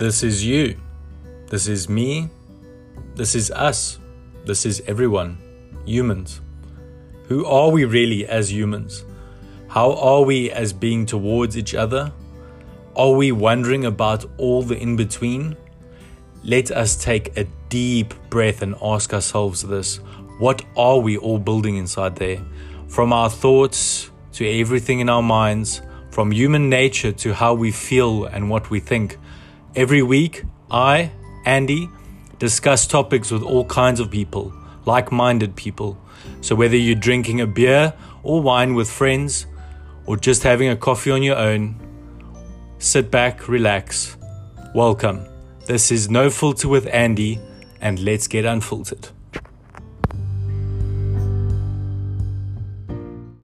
This is you. This is me. This is us. This is everyone. Humans. Who are we really as humans? How are we as being towards each other? Are we wondering about all the in between? Let us take a deep breath and ask ourselves this What are we all building inside there? From our thoughts to everything in our minds, from human nature to how we feel and what we think. Every week, I, Andy, discuss topics with all kinds of people, like minded people. So whether you're drinking a beer or wine with friends, or just having a coffee on your own, sit back, relax. Welcome. This is No Filter with Andy, and let's get unfiltered.